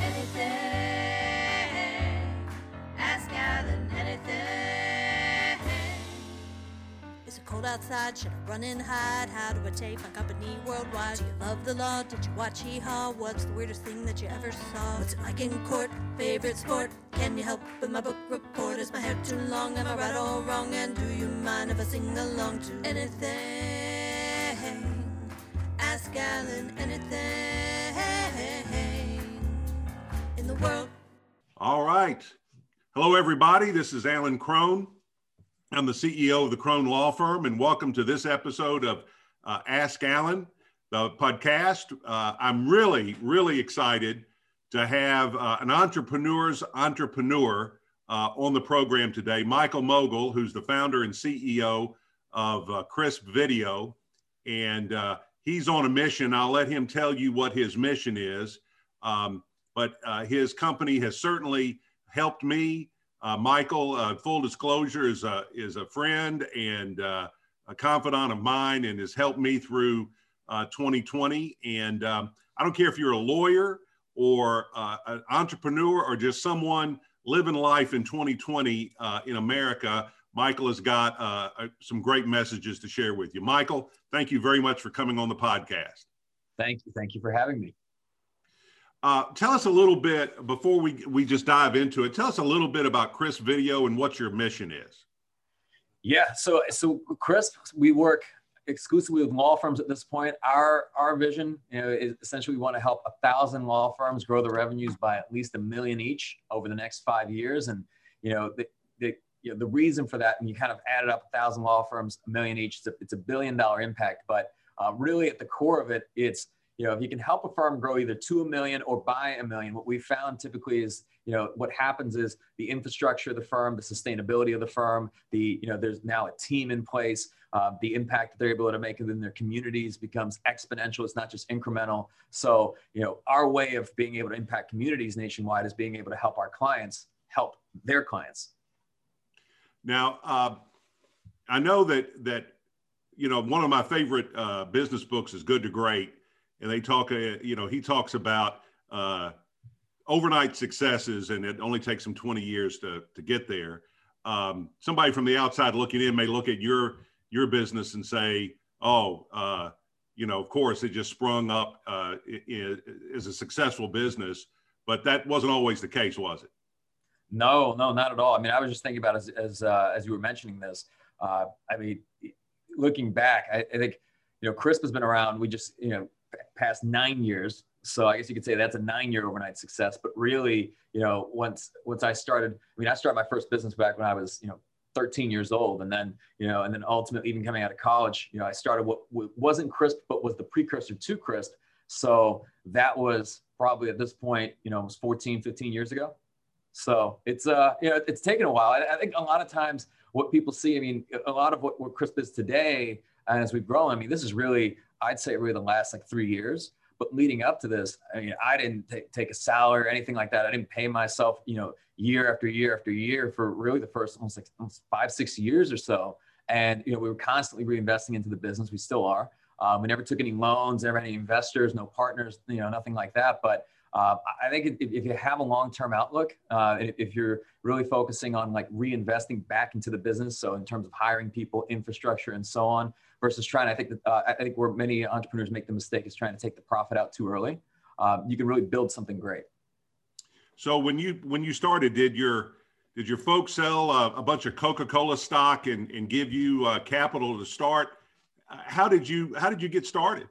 anything. Ask Alan anything. Is it cold outside? Should I run and hide? How do I take my company worldwide? Do you love the law? Did you watch Hee Haw? What's the weirdest thing that you ever saw? What's it like in court? Favorite sport? Can you help with my book report? Is my hair too long? Am I right or wrong? And do you mind if I sing along to anything? Ask Alan anything world. All right. Hello, everybody. This is Alan Crone. I'm the CEO of the Crone Law Firm, and welcome to this episode of uh, Ask Alan, the podcast. Uh, I'm really, really excited to have uh, an entrepreneur's entrepreneur uh, on the program today, Michael Mogill, who's the founder and CEO of uh, Crisp Video. And uh, he's on a mission. I'll let him tell you what his mission is. Um, but uh, his company has certainly helped me. Uh, Michael, uh, full disclosure, is a, is a friend and uh, a confidant of mine and has helped me through 2020. Uh, and um, I don't care if you're a lawyer or uh, an entrepreneur or just someone living life in 2020 in America. Michael has got some great messages to share with you. Michael, thank you very much for coming on the podcast. Thank you. Thank you for having me. Uh, tell us a little bit before we we just dive into it. Tell us a little bit about Crisp Video and what your mission is. Yeah, so so Crisp, we work exclusively with law firms at this point. Our our vision, you know, is essentially we want to help a thousand law firms grow their revenues by at least a million each over the next five years. And you know, the, the you know, the reason for that, and you kind of added up a thousand law firms, a million each. It's a, it's a billion dollar impact, but uh, really at the core of it, it's you know, if you can help a firm grow either to a million or by a million, what we found typically is, you know, what happens is the infrastructure of the firm, the sustainability of the firm, the, you know, there's now a team in place, uh, the impact that they're able to make within their communities becomes exponential. It's not just incremental. So, you know, our way of being able to impact communities nationwide is being able to help our clients help their clients. Now, uh, I know that that you know one of my favorite uh, business books is Good to Great and they talk, uh, you know, he talks about uh, overnight successes, and it only takes them 20 years to to get there. Um, somebody from the outside looking in may look at your your business and say, "Oh, uh, you know, of course, it just sprung up uh, as a successful business," but that wasn't always the case, was it? No, no, not at all. I mean, I was just thinking about as as uh, as you were mentioning this. Uh, I mean, looking back, I, I think you know, Crisp has been around. We just you know past nine years. So I guess you could say that's a nine-year overnight success. But really, you know, once once I started, I mean, I started my first business back when I was, you know, 13 years old, and then you know, and then ultimately even coming out of college, you know, I started what, wasn't Crisp, but was the precursor to Crisp. So that was probably at this point, you know, it was 14, 15 years ago. So it's uh, you know, it's taken a while. I, I think a lot of times what people see, I mean, a lot of what, what Crisp is today, and as we've grown, I mean, this is really I'd say really the last like three years. But leading up to this, I mean, I didn't t- take a salary or anything like that. I didn't pay myself, you know, year after year after year for really the first almost like almost five, six years or so. And you know, we were constantly reinvesting into the business. We still are. Um, we never took any loans, never any investors, no partners, you know, nothing like that. But uh, I think if, if, you have a long-term outlook, uh, if you're really focusing on like reinvesting back into the business, so in terms of hiring people, infrastructure, and so on, versus trying. I think that uh, I think where many entrepreneurs make the mistake is trying to take the profit out too early. Um, you can really build something great. So when you when you started, did your did your folks sell a, a bunch of Coca Cola stock and and give you uh, capital to start? How did you how did you get started?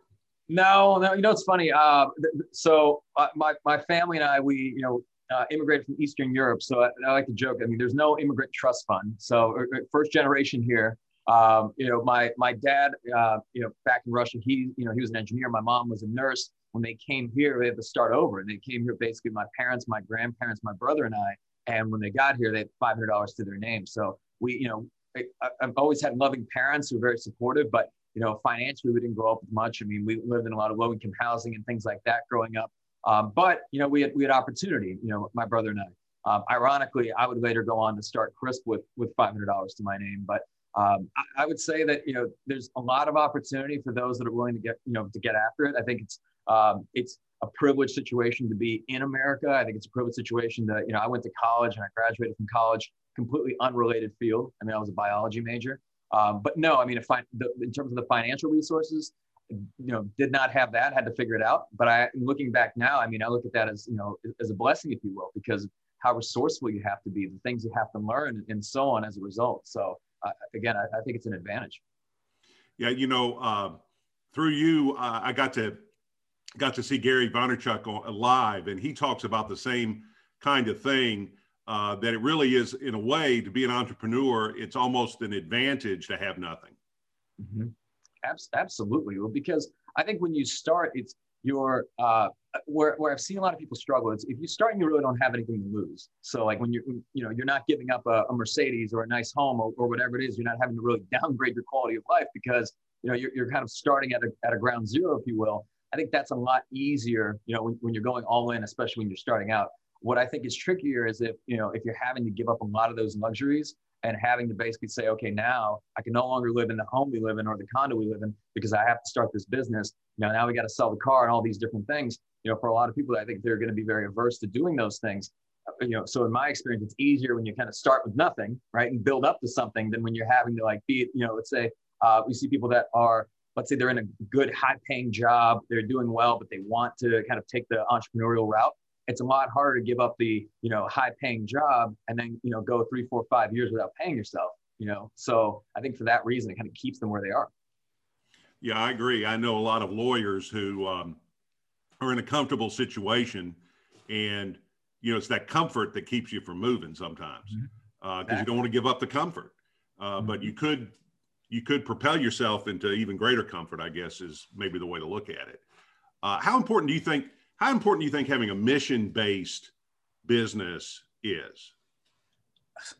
No, no. You know, it's funny. Uh, so uh, my my family and I, we you know uh, immigrated from Eastern Europe. So I, I, like to joke. I mean, there's no immigrant trust fund. So uh, first generation here. Um, you know, my my dad, uh, you know, back in Russia, he you know he was an engineer. My mom was a nurse. When they came here, they had to start over. And they came here basically my parents, my grandparents, my brother, and I. And when they got here, they had five hundred dollars to their name. So we, you know, I, I've always had loving parents who were very supportive, but you know, financially we didn't grow up with much. I mean, we lived in a lot of low income housing and things like that growing up. Um, but you know, we had we had opportunity. You know, my brother and I. Um, ironically, I would later go on to start Crisp with with five hundred dollars to my name, but um, I, I, would say that you know there's a lot of opportunity for those that are willing to get you know to get after it. I think it's um, it's a privileged situation to be in America. I think it's a privileged situation that, you know, I went to college and I graduated from college, completely unrelated field. I mean, I was a biology major. Um, but no, I mean, if I, the, in terms of the financial resources, you know, did not have that, had to figure it out. But I, looking back now, I mean, I look at that as, you know, as a blessing, if you will, because how resourceful you have to be, the things you have to learn, and so on as a result. So uh, again, I, I, think it's an advantage. Yeah, you know, uh, through you, uh, I got to got to see Gary Vaynerchuk live, and he talks about the same kind of thing. Uh, that it really is, in a way, to be an entrepreneur, it's almost an advantage to have nothing. Mm-hmm. Absolutely, well, because I think when you start, it's your uh, where, where I've seen a lot of people struggle is if you start and you really don't have anything to lose. So like when you're you know you're not giving up a, a Mercedes or a nice home or, or, whatever it is, you're not having to really downgrade your quality of life because you know you're, you're kind of starting at a, at a ground zero, if you will. I think that's a lot easier, you know, when, when you're going all in, especially when you're starting out. What I think is trickier is if, you know, if you're having to give up a lot of those luxuries and having to basically say, okay, now I can no longer live in the home we live in or the condo we live in because I have to start this business. You know, now we got to sell the car and all these different things. You know, for a lot of people, I think they're going to be very averse to doing those things. You know, so in my experience, it's easier when you kind of start with nothing, right, and build up to something than when you're having to like be, you know, let's say uh, we see people that are let's say they're in a good high paying job they're doing well but they want to kind of take the entrepreneurial route it's a lot harder to give up the you know high paying job and then you know go three four five years without paying yourself you know so i think for that reason it kind of keeps them where they are yeah i agree i know a lot of lawyers who um, are in a comfortable situation and you know it's that comfort that keeps you from moving sometimes because mm-hmm. uh, exactly. you don't want to give up the comfort uh, mm-hmm. but you could you could propel yourself into even greater comfort, I guess, is maybe the way to look at it. Uh, how important do you think? How important do you think having a mission-based business is?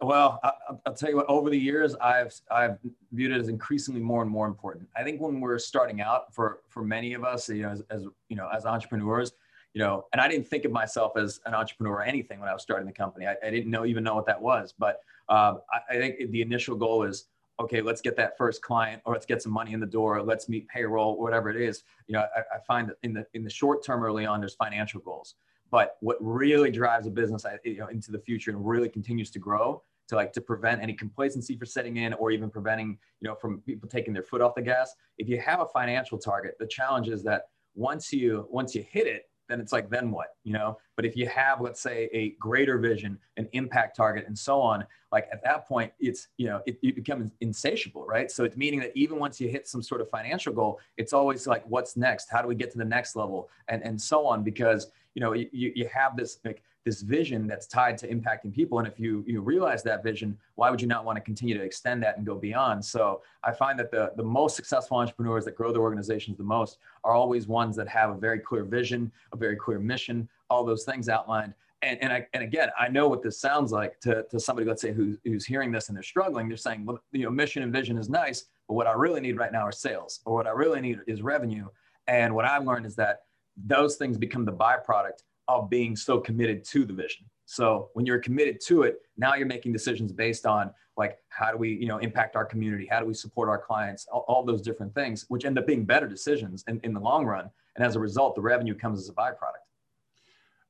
Well, I, will tell you what. Over the years, I've I've viewed it as increasingly more and more important. I think when we're starting out, for for many of us, you know, as, as you know, as entrepreneurs, you know, and I didn't think of myself as an entrepreneur or anything when I was starting the company. I, I didn't know even know what that was. But uh, I, I think the initial goal is okay, let's get that first client or let's get some money in the door, let's meet payroll, whatever it is. You know, I, I, find that in the in the short term early on, there's financial goals. But what really drives a business you know, into the future and really continues to grow to like to prevent any complacency for setting in or even preventing, you know, from people taking their foot off the gas. If you have a financial target, the challenge is that once you once you hit it, then it's like then what you know? But if you have let's say a greater vision an impact target and so on like at that point it's you know it, it becomes insatiable right? So it's meaning that even once you hit some sort of financial goal it's always like what's next? How do we get to the next level? And and so on because you know you, you have this like this vision that's tied to impacting people. And if you you realize that vision, why would you not want to continue to extend that and go beyond? So I find that the, the most successful entrepreneurs that grow their organizations the most are always ones that have a very clear vision, a very clear mission, all those things outlined. And, and, I, and again, I know what this sounds like to, to somebody, let's say, who, who's hearing this and they're struggling. They're saying, well, you know, mission and vision is nice, but what I really need right now are sales, or what I really need is revenue. And what I've learned is that those things become the byproduct of being so committed to the vision. So when you're committed to it, now you're making decisions based on like how do we you know impact our community, how do we support our clients, all, all those different things, which end up being better decisions in, in the long run. And as a result, the revenue comes as a byproduct.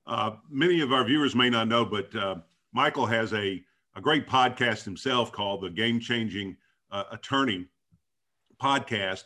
Uh, many of our viewers may not know, but uh, Michael has a, a great podcast himself called the Game Changing uh, Attorney podcast.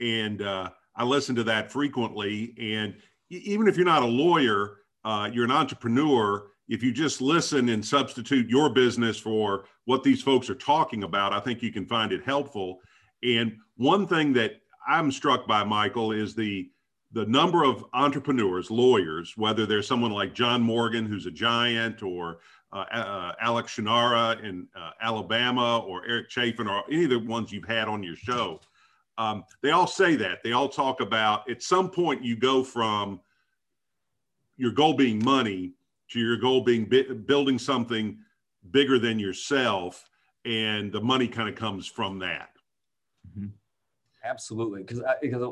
And uh, I listen to that frequently. And even if you're not a lawyer, uh, you're an entrepreneur, if you just listen and substitute your business for what these folks are talking about, I think you can find it helpful. And one thing that I'm struck by, Michael, is the the number of entrepreneurs, lawyers, whether there's someone like John Morgan, who's a giant, or uh, uh, Alex Shunnarah in uh, Alabama, or Eric Chaffin, or any of the ones you've had on your show, um, they all say that. They all talk about at some point you go from your goal being money to your goal being bi- building something bigger than yourself and the money kind of comes from that mm-hmm. absolutely because because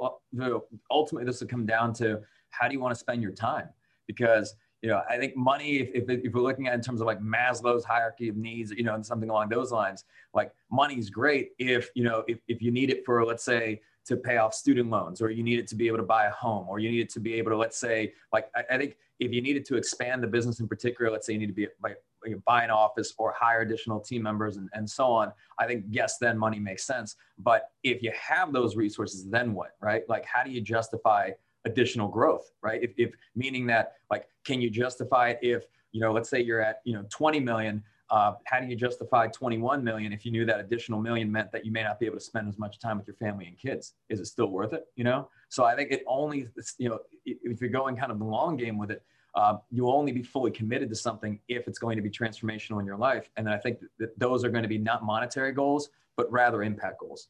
ultimately this will come down to how do you want to spend your time because you know i think money if, if, if we're looking at in terms of like maslow's hierarchy of needs you know and something along those lines like money is great if you know if, if you need it for let's say to pay off student loans, or you need it to be able to buy a home, or you need it to be able to, let's say, like I, I think if you needed to expand the business in particular, let's say you need to be like, buy an office or hire additional team members and, and so on, I think yes, then money makes sense. But if you have those resources, then what, right? Like how do you justify additional growth, right? If, if meaning that like, can you justify it if, you know, let's say you're at, you know, 20 million, uh, how do you justify 21 million if you knew that additional million meant that you may not be able to spend as much time with your family and kids? Is it still worth it? You know, so I think it only, you know, if you're going kind of the long game with it, uh, you'll only be fully committed to something if it's going to be transformational in your life. And I think that those are going to be not monetary goals, but rather impact goals.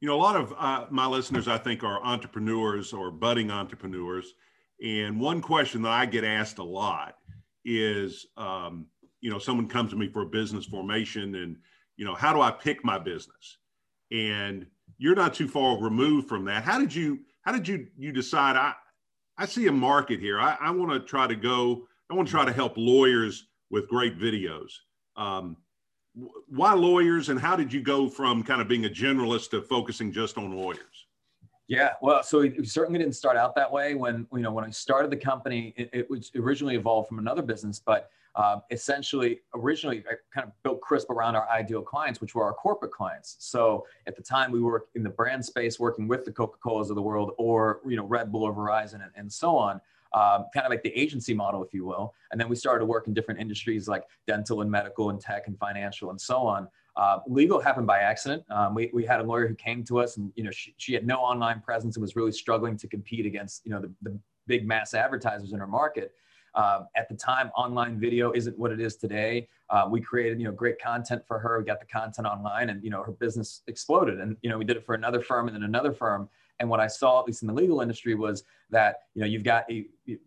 You know, a lot of uh, my listeners, I think, are entrepreneurs or budding entrepreneurs. And one question that I get asked a lot is, um, you know, someone comes to me for a business formation and, you know, how do I pick my business? And you're not too far removed from that. How did you, how did you, you decide I, I see a market here. I, I want to try to go, I want to try to help lawyers with great videos. Um, why lawyers and how did you go from kind of being a generalist to focusing just on lawyers? Yeah, well, so we certainly didn't start out that way. When you know when I started the company, it, it was originally evolved from another business, but um, essentially, originally, I kind of built Crisp around our ideal clients, which were our corporate clients. So at the time, we were in the brand space, working with the Coca Colas of the world, or you know Red Bull or Verizon, and, and so on. Um, kind of like the agency model, if you will. And then we started to work in different industries like dental and medical and tech and financial and so on. Uh, legal happened by accident. Um, we, we had a lawyer who came to us and, you know, she, she had no online presence and was really struggling to compete against, you know, the, the big mass advertisers in her market. Um, at the time, online video isn't what it is today. Uh, we created, you know, great content for her. We got the content online, and you know, her business exploded. And you know, we did it for another firm and then another firm. And what I saw, at least in the legal industry, was that you know you've got a,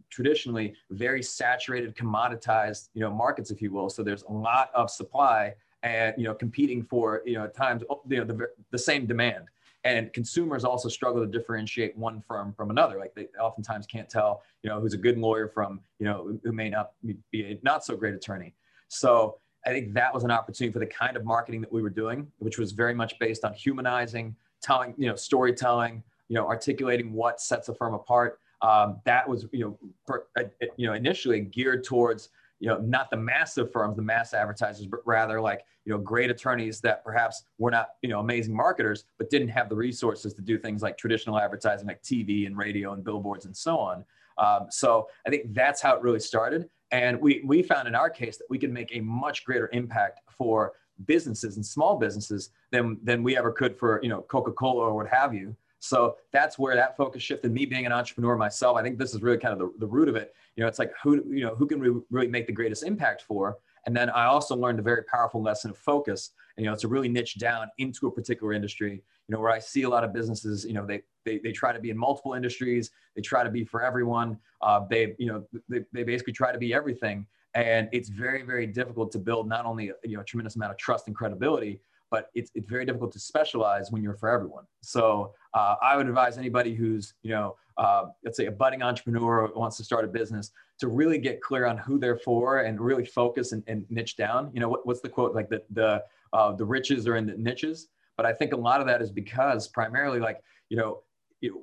traditionally very saturated, commoditized, you know, markets, if you will. So there's a lot of supply, and you know, competing for you know at times you know the the same demand. And consumers also struggle to differentiate one firm from another. Like they oftentimes can't tell you know who's a good lawyer from you know who may not be a not so great attorney. So i think that was an opportunity for the kind of marketing that we were doing which was very much based on humanizing telling you know storytelling you know articulating what sets a firm apart. Um, that was you know per, uh, you know initially geared towards you know, not the massive firms, the mass advertisers, but rather like, you know, great attorneys that perhaps were not, you know, amazing marketers, but didn't have the resources to do things like traditional advertising, like TV and radio and billboards and so on. Um, so I think that's how it really started. And we, we found in our case that we could make a much greater impact for businesses and small businesses than, than we ever could for, you know, Coca-Cola or what have you. So that's where that focus shifted. Me being an entrepreneur myself, I think this is really kind of the, the root of it. You know, it's like who you know who can we really make the greatest impact for. And then I also learned a very powerful lesson of focus. And, you know, it's to really niche down into a particular industry. You know, where I see a lot of businesses, you know, they they, they try to be in multiple industries. They try to be for everyone. Uh, they you know they, they basically try to be everything. And it's very very difficult to build not only you know a tremendous amount of trust and credibility, but it's, it's very difficult to specialize when you're for everyone. So uh, I would advise anybody who's, you know, uh, let's say a budding entrepreneur wants to start a business to really get clear on who they're for and really focus and, and niche down. You know, what, what's the quote? Like the, the, uh, the riches are in the niches. But I think a lot of that is because primarily like, you know,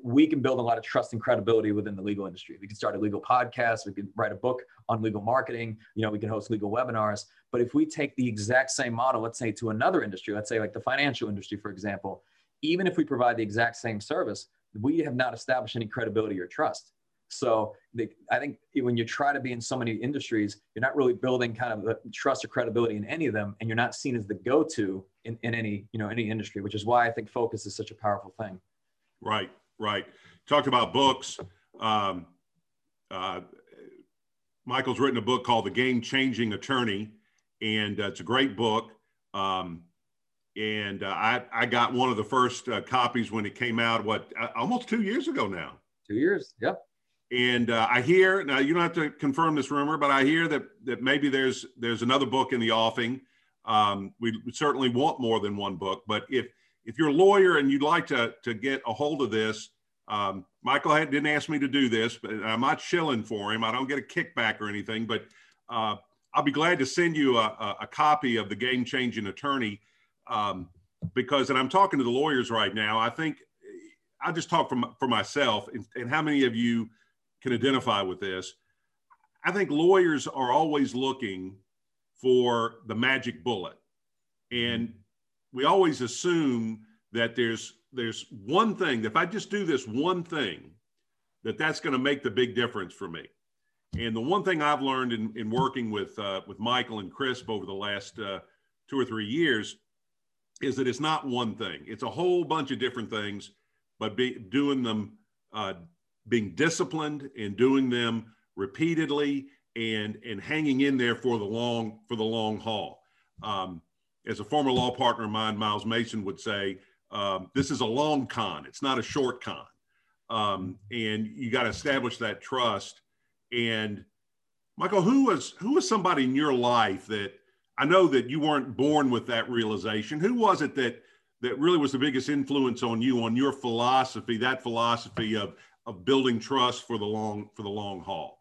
we can build a lot of trust and credibility within the legal industry. We can start a legal podcast. We can write a book on legal marketing. You know, we can host legal webinars. But if we take the exact same model, let's say to another industry, let's say like the financial industry, for example, even if we provide the exact same service, we have not established any credibility or trust. So I think when you try to be in so many industries, you're not really building kind of trust or credibility in any of them, and you're not seen as the go-to in, in any you know any industry, which is why I think focus is such a powerful thing. Right right? Talked about books. Um, uh, Michael's written a book called The Game Changing Attorney, and uh, it's a great book. Um, and uh, I, I got one of the first uh, copies when it came out, what, uh, almost two years ago now. Two years, yep. And uh, I hear now you don't have to confirm this rumor, but I hear that that maybe there's there's another book in the offing. Um, we certainly want more than one book, but if if you're a lawyer and you'd like to, to get a hold of this, um, Michael didn't ask me to do this, but I'm not shilling for him. I don't get a kickback or anything, but uh, I'll be glad to send you a, a, copy of the Game Changing Attorney um, because, and I'm talking to the lawyers right now, I think I'll just talk from for myself and, and how many of you can identify with this. I think lawyers are always looking for the magic bullet. And we always assume that there's there's one thing if i just do this one thing that that's going to make the big difference for me and the one thing i've learned in, in working with uh, with michael and crisp over the last uh, two or three years is that it's not one thing it's a whole bunch of different things but be, doing them uh, being disciplined and doing them repeatedly and and hanging in there for the long for the long haul um, as a former law partner of mine, Miles Mason would say, um, this is a long con. It's not a short con. Um, and you got to establish that trust. And Michael, who was who was somebody in your life that I know that you weren't born with that realization? Who was it that that really was the biggest influence on you on your philosophy, that philosophy of of building trust for the long for the long haul?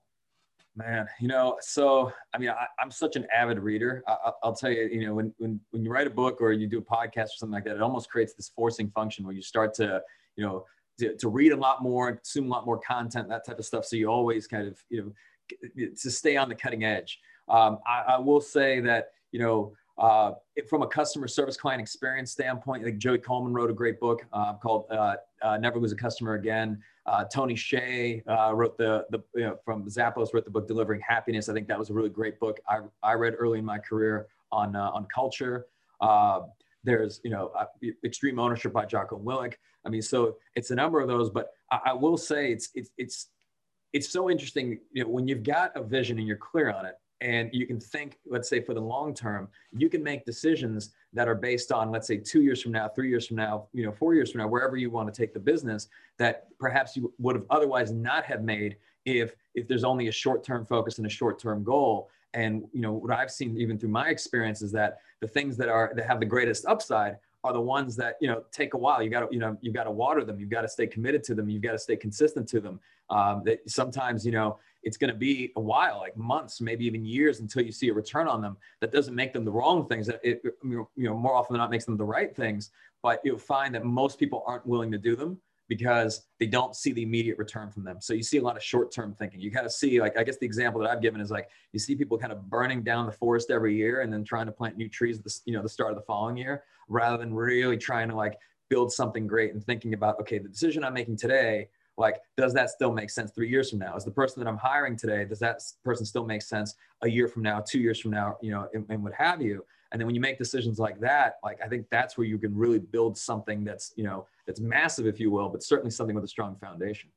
Man, you know, so I mean, I, am such an avid reader. I, will tell you, you know, when, when when you write a book or you do a podcast or something like that, it almost creates this forcing function where you start to, you know, to, to read a lot more, consume a lot more content, that type of stuff. So you always kind of, you know, to stay on the cutting edge. Um, I, I will say that, you know, uh, from a customer service client experience standpoint, like Joey Coleman wrote a great book uh, called uh, uh, Never Lose a Customer Again. Uh, Tony Hsieh uh, wrote the, the you know, from Zappos wrote the book Delivering Happiness. I think that was a really great book. I, I read early in my career on, on culture. There's, you know, uh, Extreme Ownership by Jocko Willink. I mean, so it's a number of those, but I, I will say it's, it's, it's, it's so interesting you know, when you've got a vision and you're clear on it and you can think let's say for the long term you can make decisions that are based on let's say two years from now three years from now you know four years from now wherever you want to take the business that perhaps you would have otherwise not have made if if there's only a short term focus and a short term goal and you know what i've seen even through my experience is that the things that are that have the greatest upside are the ones that you know take a while you got to you know you got to water them you've got to stay committed to them you've got to stay consistent to them um, that sometimes you know it's going to be a while, like months, maybe even years until you see a return on them. That doesn't make them the wrong things. That It, you know, more often than not makes them the right things. But you'll find that most people aren't willing to do them because they don't see the immediate return from them. So you see a lot of short-term thinking. You kind of see, like, I guess the example that I've given is like you see people kind of burning down the forest every year and then trying to plant new trees at the, you know, the start of the following year, rather than really trying to like build something great and thinking about, okay, the decision I'm making today like does that still make sense three years from now is the person that i'm hiring today does that person still make sense a year from now two years from now you know and, and what have you and then when you make decisions like that like i think that's where you can really build something that's you know that's massive if you will but certainly something with a strong foundation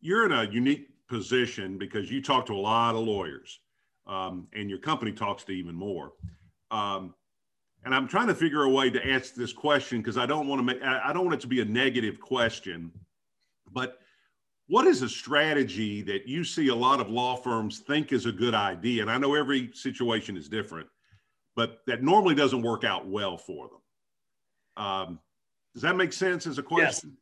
you're in a unique position because you talk to a lot of lawyers um, and your company talks to even more um, and i'm trying to figure a way to answer this question because i don't want to make i don't want it to be a negative question but what is a strategy that you see a lot of law firms think is a good idea? And I know every situation is different, but that normally doesn't work out well for them. Um, does that make sense as a question?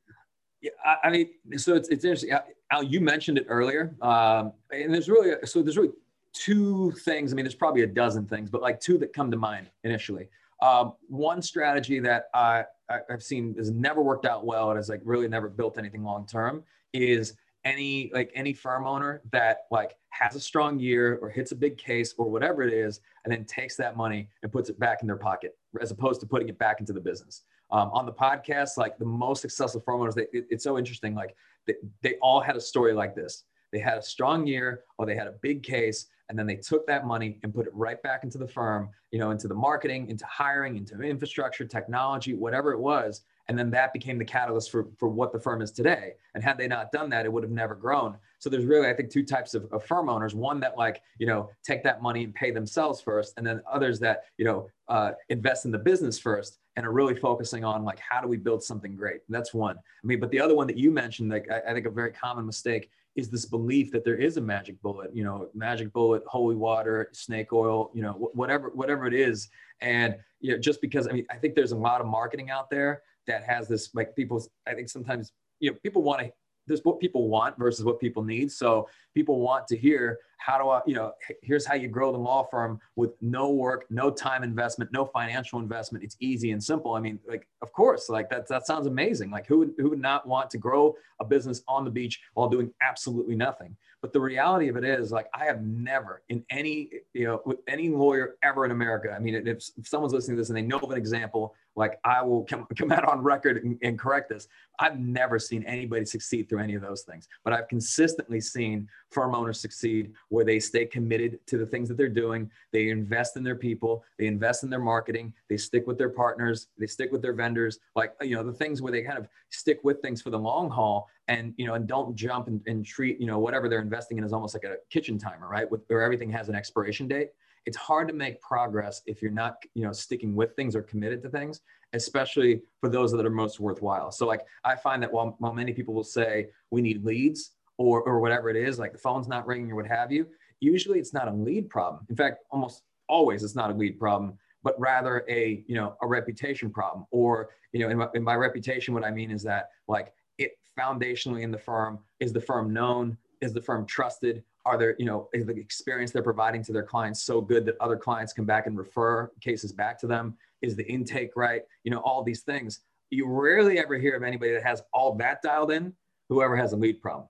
Yes. Yeah, I, mean, so it's, it's interesting. Al, you mentioned it earlier, um, and there's really so there's really two things. I mean, there's probably a dozen things, but like two that come to mind initially. Um, one strategy that I, I've seen has never worked out well and has like really never built anything long term is any like any firm owner that like has a strong year or hits a big case or whatever it is and then takes that money and puts it back in their pocket as opposed to putting it back into the business. Um, on the podcast like the most successful firm owners they, it, it's so interesting like they, they all had a story like this. They had a strong year or they had a big case and then they took that money and put it right back into the firm you know into the marketing into hiring into infrastructure technology whatever it was and then that became the catalyst for, for what the firm is today. And had they not done that it would have never grown so there's really i think two types of, of firm owners. One that like you know take that money and pay themselves first and then others that you know uh, invest in the business first and are really focusing on like how do we build something great? That's one. I mean but the other one that you mentioned like I, I think a very common mistake is this belief that there is a magic bullet, you know, magic bullet, holy water, snake oil, you know, whatever, whatever it is. And, you know, just because, I mean, I think there's a lot of marketing out there that has this, like people, I think sometimes, you know, people want to there's what people want versus what people need. So people want to hear how do I, you know, here's how you grow the law firm with no work, no time investment, no financial investment. It's easy and simple. I mean, like, of course, like that, that sounds amazing. Like who would, who would not want to grow a business on the beach while doing absolutely nothing? But the reality of it is like, I have never in any, you know, with any lawyer ever in America. I mean, if, if someone's listening to this and they know of an example, like I will come, come out on record and, and correct this. I've never seen anybody succeed through any of those things, but I've consistently seen firm owners succeed where they stay committed to the things that they're doing. They invest in their people, they invest in their marketing, they stick with their partners, they stick with their vendors, like, you know, the things where they kind of stick with things for the long haul and, you know, and don't jump and, and treat, you know, whatever they're investing in is almost like a kitchen timer, right? With, where everything has an expiration date. It's hard to make progress if you're not you know sticking with things or committed to things especially for those that are most worthwhile. So like i find that while, while many people will say we need leads or, or whatever it is like the phone's not ringing or what have you usually it's not a lead problem. In fact almost always it's not a lead problem but rather a you know a reputation problem. Or you know in my, in my reputation what i mean is that like it foundationally in the firm? Is the firm known? Is the firm trusted? Are there you know is the experience they're providing to their clients so good that other clients come back and refer cases back to them? Is the intake right? You know all these things. You rarely ever hear of anybody that has all that dialed in whoever has a lead problem.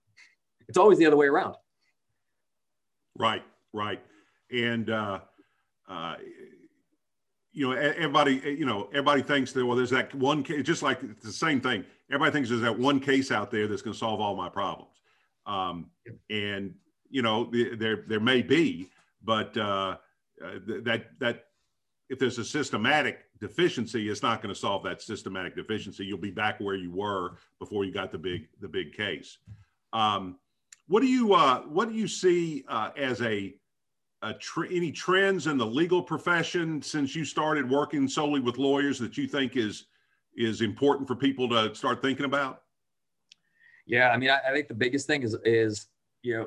It's always the other way around. Right right. And uh, uh, you know everybody you know everybody thinks that well there's that one case just like the same thing everybody thinks there's that one case out there that's going to solve all my problems um, and you know, there there may be, but uh, uh that that if there's a systematic deficiency, it's not going to solve that systematic deficiency. You'll be back where you were before you got the big the big case. Um, what do you uh, what do you see uh, as a, a tr- any trends in the legal profession since you started working solely with lawyers that you think is is important for people to start thinking about? Yeah, I mean, I, I think the biggest thing is is you know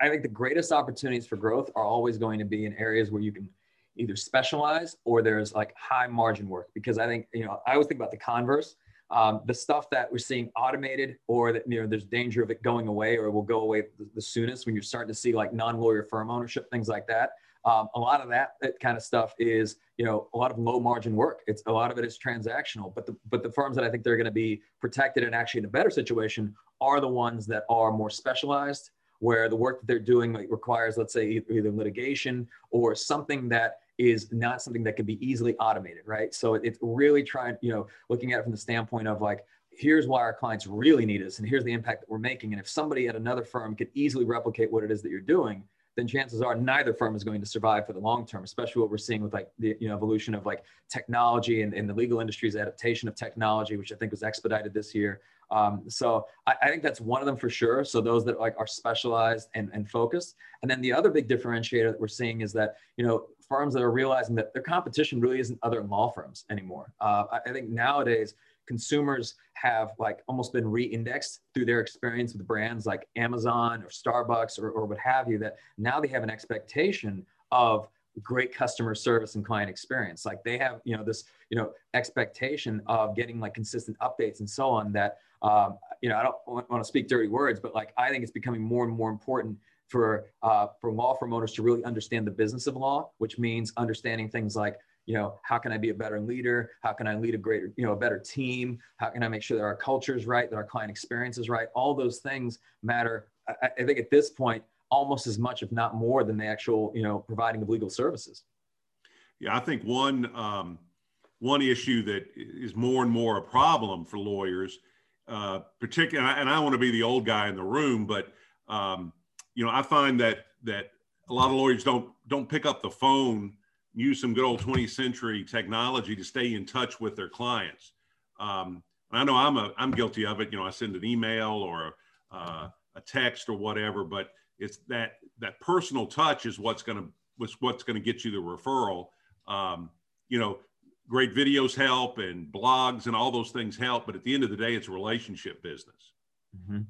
I think the greatest opportunities for growth are always going to be in areas where you can either specialize or there's like high margin work. Because I think, you know, I always think about the converse. Um, the stuff that we're seeing automated or that, you know, there's danger of it going away or it will go away the, the soonest when you're starting to see like non-lawyer firm ownership, things like that. Um, a lot of that, that kind of stuff is, you know, a lot of low margin work. It's a lot of it is transactional, but the, but the firms that I think they're going to be protected and actually in a better situation are the ones that are more specialized, where the work that they're doing requires, let's say, either litigation or something that is not something that can be easily automated, right? So it's really trying, you know, looking at it from the standpoint of like, here's why our clients really need us, and here's the impact that we're making. And if somebody at another firm could easily replicate what it is that you're doing, then chances are neither firm is going to survive for the long term, especially what we're seeing with like the you know evolution of like technology and, and the legal industry's adaptation of technology, which I think was expedited this year. Um, so I, I, think that's one of them for sure. So those that like are specialized and, and focused. And then the other big differentiator that we're seeing is that, you know, firms that are realizing that their competition really isn't other law firms anymore. Uh, I, I think nowadays consumers have like almost been re-indexed through their experience with brands like Amazon or Starbucks or, or what have you, that now they have an expectation of great customer service and client experience. Like they have, you know, this, you know, expectation of getting like consistent updates and so on that um, you know, I don't want to speak dirty words, but like I think it's becoming more and more important for uh, for law firm owners to really understand the business of law, which means understanding things like you know how can i be a better leader? How can i lead a greater you know a better team? How can i make sure that our culture is right that our client experience is right? All those things matter I, I think at this point almost as much if not more than the actual you know providing of legal services. Yeah i think one um, one issue that is more and more a problem for lawyers uh, particularly, and I, want to be the old guy in the room, but um, you know, I find that that a lot of lawyers don't don't pick up the phone, use some good old 20th century technology to stay in touch with their clients. Um, I know I'm a I'm guilty of it. You know, I send an email or uh, a text or whatever, but it's that that personal touch is what's going to what's what's going to get you the referral. Um, you know, great videos help and blogs and all those things help but at the end of the day it's a relationship business mm-hmm.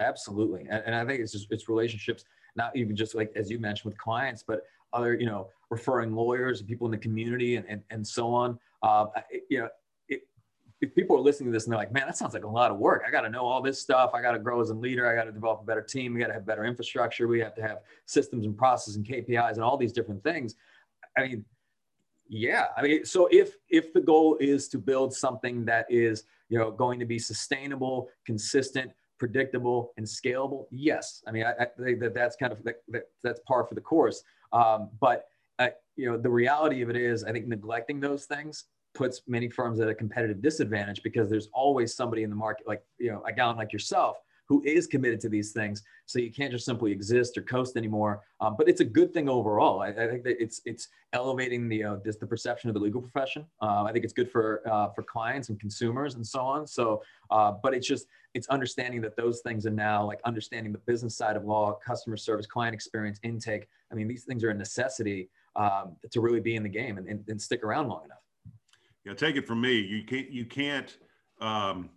absolutely and, and, i think it's just it's relationships not even just like as you mentioned with clients but other you know referring lawyers and people in the community and, and, and so on uh, it, you know if people are listening to this and they're like, man, that sounds like a lot of work. I got to know all this stuff. I got to grow as a leader. I got to develop a better team. We got to have better infrastructure. We have to have systems and processes and KPIs and all these different things. I mean, yeah. I mean, so if if the goal is to build something that is, you know, going to be sustainable, consistent, predictable, and scalable, yes. I mean, I, I think that that's kind of that, that, that's par for the course. Um, but uh, you know, the reality of it is, I think neglecting those things puts many firms at a competitive disadvantage because there's always somebody in the market like you know a guy like yourself who is committed to these things. So you can't just simply exist or coast anymore. Um, but it's a good thing overall. I, I, think that it's it's elevating the uh, this, the perception of the legal profession. Uh, i think it's good for uh, for clients and consumers and so on. So uh, but it's just it's understanding that those things are now like understanding the business side of law customer service client experience intake. I mean these things are a necessity um, to really be in the game and, and, and stick around long enough yeah, take it from me. You can't you can't um,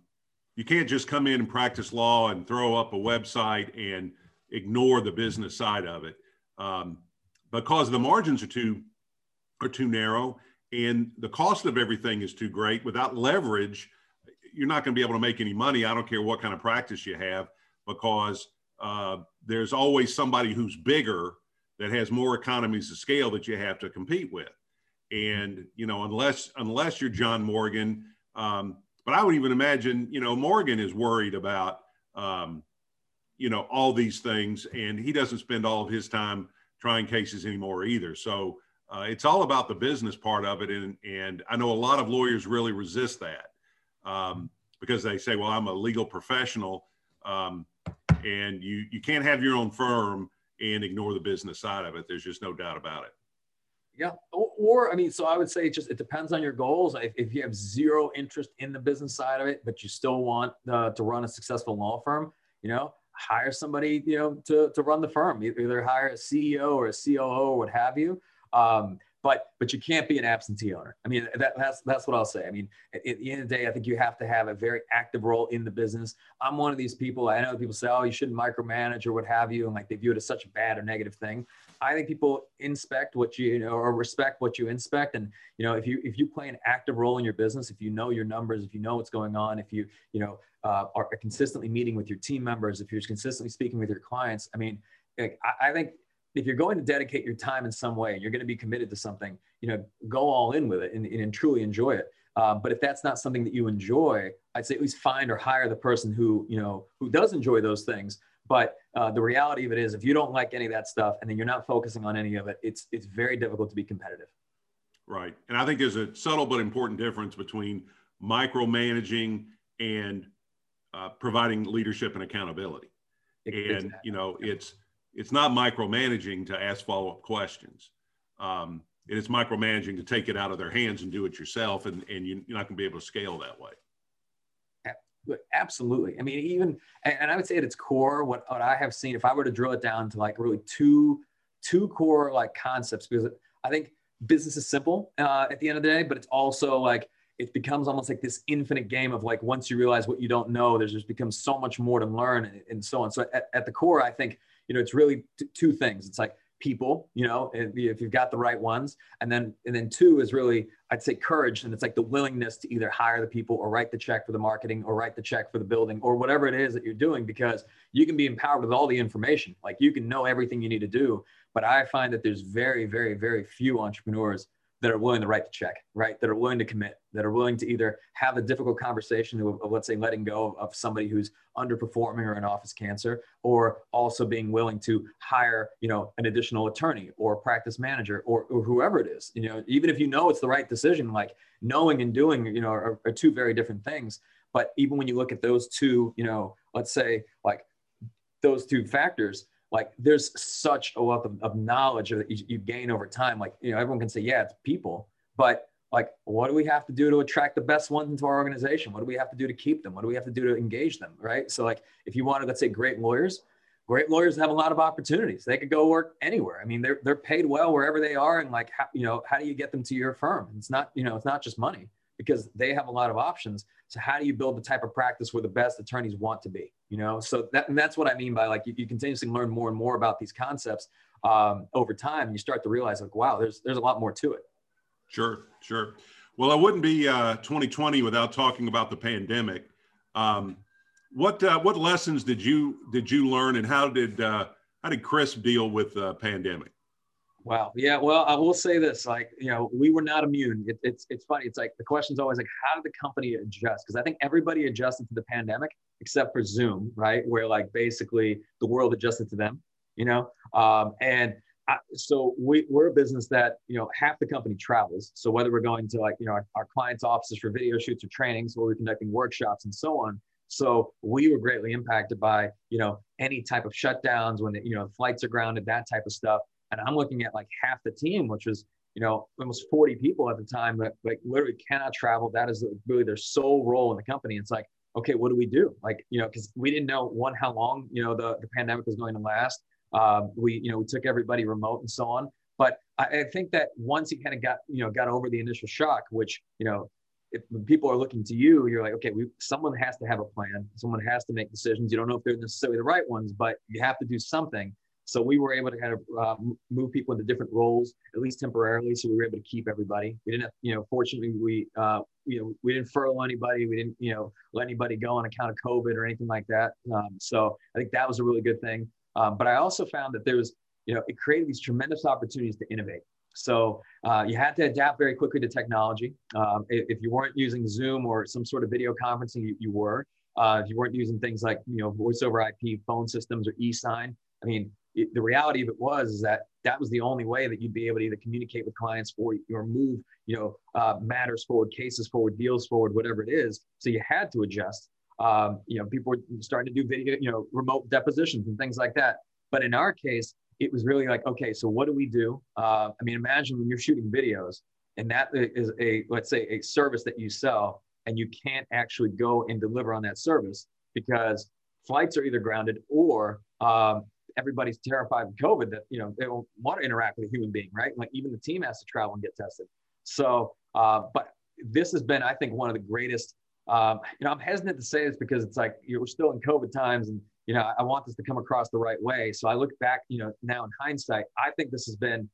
you can't just come in and practice law and throw up a website and ignore the business side of it um, because the margins are too are too narrow and the cost of everything is too great. Without leverage, you're not going to be able to make any money. I don't care what kind of practice you have because uh, there's always somebody who's bigger that has more economies of scale that you have to compete with. And you know, unless unless you're John Morgan, um, but I would even imagine you know Morgan is worried about um, you know all these things, and he doesn't spend all of his time trying cases anymore either. So uh, it's all about the business part of it, and and I know a lot of lawyers really resist that um, because they say, well, I'm a legal professional, um, and you you can't have your own firm and ignore the business side of it. There's just no doubt about it. Yeah. Or, I mean, so I would say it just it depends on your goals. If, if you have zero interest in the business side of it, but you still want uh, to run a successful law firm, you know, hire somebody, you know, to, to run the firm. Either hire a CEO or a COO or what have you. Um, but but you can't be an absentee owner. I mean, that, that's that's what I'll say. I mean, at, at, the end of the day, I think you have to have a very active role in the business. I'm one of these people. I know people say, "Oh, you shouldn't micromanage or what have you," and like they view it as such a bad or negative thing. I think people inspect what you, you know, or respect what you inspect. And, you know, if you, if you play an active role in your business, if you know your numbers, if you know what's going on, if you, you know, uh, are consistently meeting with your team members, if you're consistently speaking with your clients, I mean, I, I think if you're going to dedicate your time in some way and you're going to be committed to something, you know, go all in with it and, and truly enjoy it. Uh, but if that's not something that you enjoy, I'd say at least find or hire the person who, you know, who does enjoy those things but uh, the reality of it is, if you don't like any of that stuff and then you're not focusing on any of it, it's it's very difficult to be competitive. Right, and I think there's a subtle but important difference between micromanaging and uh, providing leadership and accountability. Exactly. And you know, it's it's not micromanaging to ask follow up questions. Um, it's micromanaging to take it out of their hands and do it yourself, and, and you're not going to be able to scale that way. Absolutely. I mean, even and I would say at its core, what, what I have seen, if I were to drill it down to like really two two core like concepts, because I think business is simple uh, at the end of the day, but it's also like it becomes almost like this infinite game of like once you realize what you don't know, there's just becomes so much more to learn and, and so on. So at, at the core, I think you know it's really two things. It's like people you know if you've got the right ones. And then and then two is really i'd say courage. And it's like the willingness to either hire the people or write the check for the marketing or write the check for the building or whatever it is that you're doing because you can be empowered with all the information. Like you can know everything you need to do. But i find that there's very very very few entrepreneurs that are willing to write the check, right? That are willing to commit, that are willing to either have a difficult conversation of, of, let's say, letting go of somebody who's underperforming or in office cancer, or also being willing to hire, you know, an additional attorney or practice manager or, or whoever it is. You know, even if you know it's the right decision, like knowing and doing, you know, are, are two very different things. But even when you look at those two, you know, let's say like those two factors, like there's such a wealth of, of knowledge that you, you gain over time. Like, you know, everyone can say, yeah, it's people, but like, what do we have to do to attract the best ones into our organization? What do we have to do to keep them? What do we have to do to engage them? Right. So like, if you wanted, let's say great lawyers, great lawyers have a lot of opportunities. They could go work anywhere. I mean, they're, they're paid well wherever they are. And like, how, you know, how do you get them to your firm? It's not, you know, it's not just money because they have a lot of options. So how do you build the type of practice where the best attorneys want to be? You know, so that and that's what I mean by like you, you continuously learn more and more about these concepts um, over time, and you start to realize like, wow, there's there's a lot more to it. Sure, sure. Well, I wouldn't be uh, 2020 without talking about the pandemic. Um, what uh, what lessons did you did you learn, and how did uh, how did Crisp deal with the pandemic? Wow. Yeah. Well, I will say this: like, you know, we were not immune. It, it's it's funny. It's like the question's always like, how did the company adjust? Because I think everybody adjusted to the pandemic except for Zoom, right? Where like basically the world adjusted to them. You know, um, and I, so we, we're a business that you know half the company travels. So whether we're going to like you know our, our clients offices for video shoots or trainings where we're conducting workshops and so on. So we were greatly impacted by you know any type of shutdowns when you know flights are grounded that type of stuff. And i'm looking at like half the team which was you know almost 40 people at the time that like literally cannot travel. That is really their sole role in the company. It's like okay what do we do like you know because we didn't know one how long you know the, the pandemic was going to last um, we, you know, we took everybody remote and so on. But I, I think that once he kind of got, you know, got over the initial shock, which, you know, if people are looking to you, you're like, okay, we, someone has to have a plan. Someone has to make decisions. You don't know if they're necessarily the right ones, but you have to do something. So we were able to kind of uh, move people into different roles, at least temporarily. So we were able to keep everybody. We didn't, have, you know, fortunately, we, uh, you know, we didn't furlough anybody. We didn't, you know, let anybody go on account of COVID or anything like that. Um, so I think that was a really good thing. Um, but I also found that there was, you know, it created these tremendous opportunities to innovate. So uh, you had to adapt very quickly to technology. Um, if, if, you weren't using Zoom or some sort of video conferencing, you, you were. Uh, if you weren't using things like, you know, voice over IP phone systems or e-sign, I mean, it, the reality of it was is that that was the only way that you'd be able to either communicate with clients or, or move, you know, uh, matters forward, cases forward, deals forward, whatever it is. So you had to adjust. Um, you know, people were starting to do video, you know, remote depositions and things like that. But in our case, it was really like, okay, so what do we do? Uh, I mean, imagine when you're shooting videos and that is a, let's say, a service that you sell and you can't actually go and deliver on that service because flights are either grounded or um, everybody's terrified of COVID that, you know, they don't want to interact with a human being, right? Like even the team has to travel and get tested. So, uh, but this has been, I think, one of the greatest um, you know, I'm hesitant to say this because it's like you know, we're still in COVID times, and you know, I want this to come across the right way. So I look back, you know, now in hindsight, I think this has been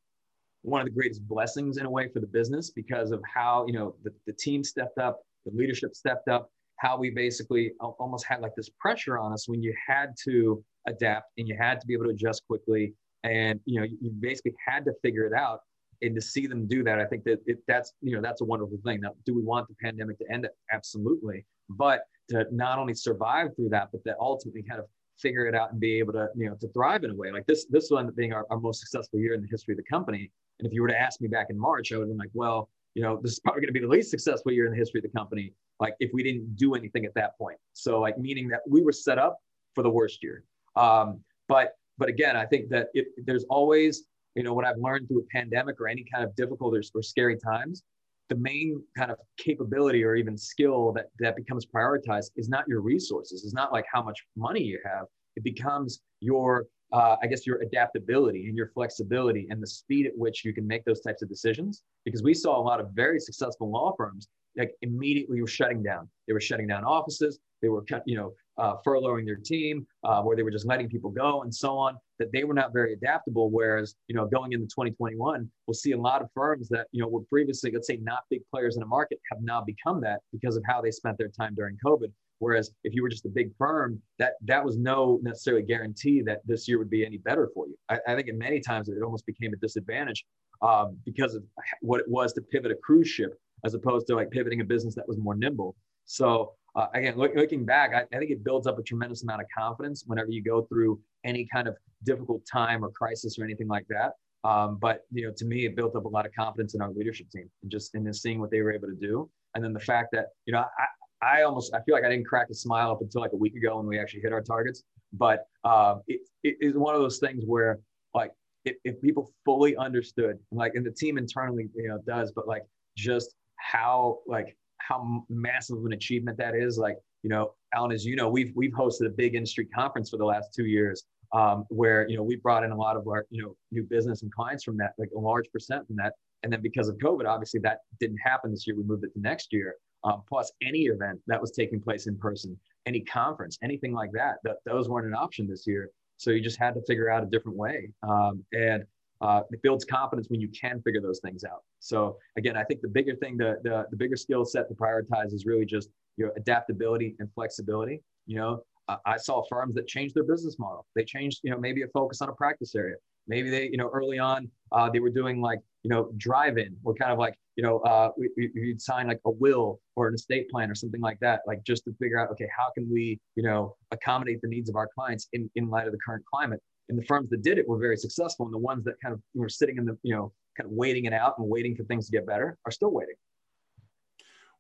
one of the greatest blessings in a way for the business because of how you know the, the team stepped up, the leadership stepped up, how we basically almost had like this pressure on us when you had to adapt and you had to be able to adjust quickly, and you know, you basically had to figure it out and to see them do that, I think that it, that's you know that's a wonderful thing. Now, do we want the pandemic to end? Absolutely, but to not only survive through that, but to ultimately kind of figure it out and be able to you know to thrive in a way like this. This one being our, our most successful year in the history of the company. And if you were to ask me back in March, I would have been like, well, you know, this is probably going to be the least successful year in the history of the company. Like if we didn't do anything at that point. So like meaning that we were set up for the worst year. Um, but but again, I think that there's always you know what i've learned through a pandemic or any kind of difficult or, or scary times the main kind of capability or even skill that that becomes prioritized is not your resources it's not like how much money you have it becomes your uh, i guess your adaptability and your flexibility and the speed at which you can make those types of decisions because we saw a lot of very successful law firms like immediately were shutting down they were shutting down offices they were you know uh, furloughing their team, uh, where they were just letting people go and so on, that they were not very adaptable. Whereas, you know, going into 2021, we'll see a lot of firms that, you know, were previously, let's say, not big players in the market have now become that because of how they spent their time during COVID. Whereas if you were just a big firm, that that was no necessarily guarantee that this year would be any better for you. I, I think in many times it almost became a disadvantage um, because of what it was to pivot a cruise ship as opposed to like pivoting a business that was more nimble. So uh, again, look, looking back, I, I, think it builds up a tremendous amount of confidence whenever you go through any kind of difficult time or crisis or anything like that. Um, but you know, to me, it built up a lot of confidence in our leadership team and just in seeing what they were able to do. And then the fact that you know, I, I almost I feel like I didn't crack a smile up until like a week ago when we actually hit our targets. But um, it, it is one of those things where like if, if people fully understood, like, and the team internally, you know, does, but like just how like how massive of an achievement that is. Like, you know, Alan, as you know, we've we've hosted a big industry conference for the last two years, um, where you know we brought in a lot of our you know new business and clients from that, like a large percent from that. And then because of COVID, obviously that didn't happen this year. We moved it to next year. Um, plus, any event that was taking place in person, any conference, anything like that, that those weren't an option this year. So you just had to figure out a different way. Um, and uh, it builds confidence when you can figure those things out. So again, I think the bigger thing, the the, the bigger skill set to prioritize is really just your adaptability and flexibility. You know, I saw firms that changed their business model. They changed, you know, maybe a focus on a practice area. Maybe they, you know, early on uh, they were doing like, you know, drive-in or kind of like, you know, uh, we, would sign like a will or an estate plan or something like that, like just to figure out, okay, how can we, you know, accommodate the needs of our clients in, in light of the current climate? And the firms that did it were very successful, and the ones that kind of were sitting in the, you know, kind of waiting it out and waiting for things to get better are still waiting.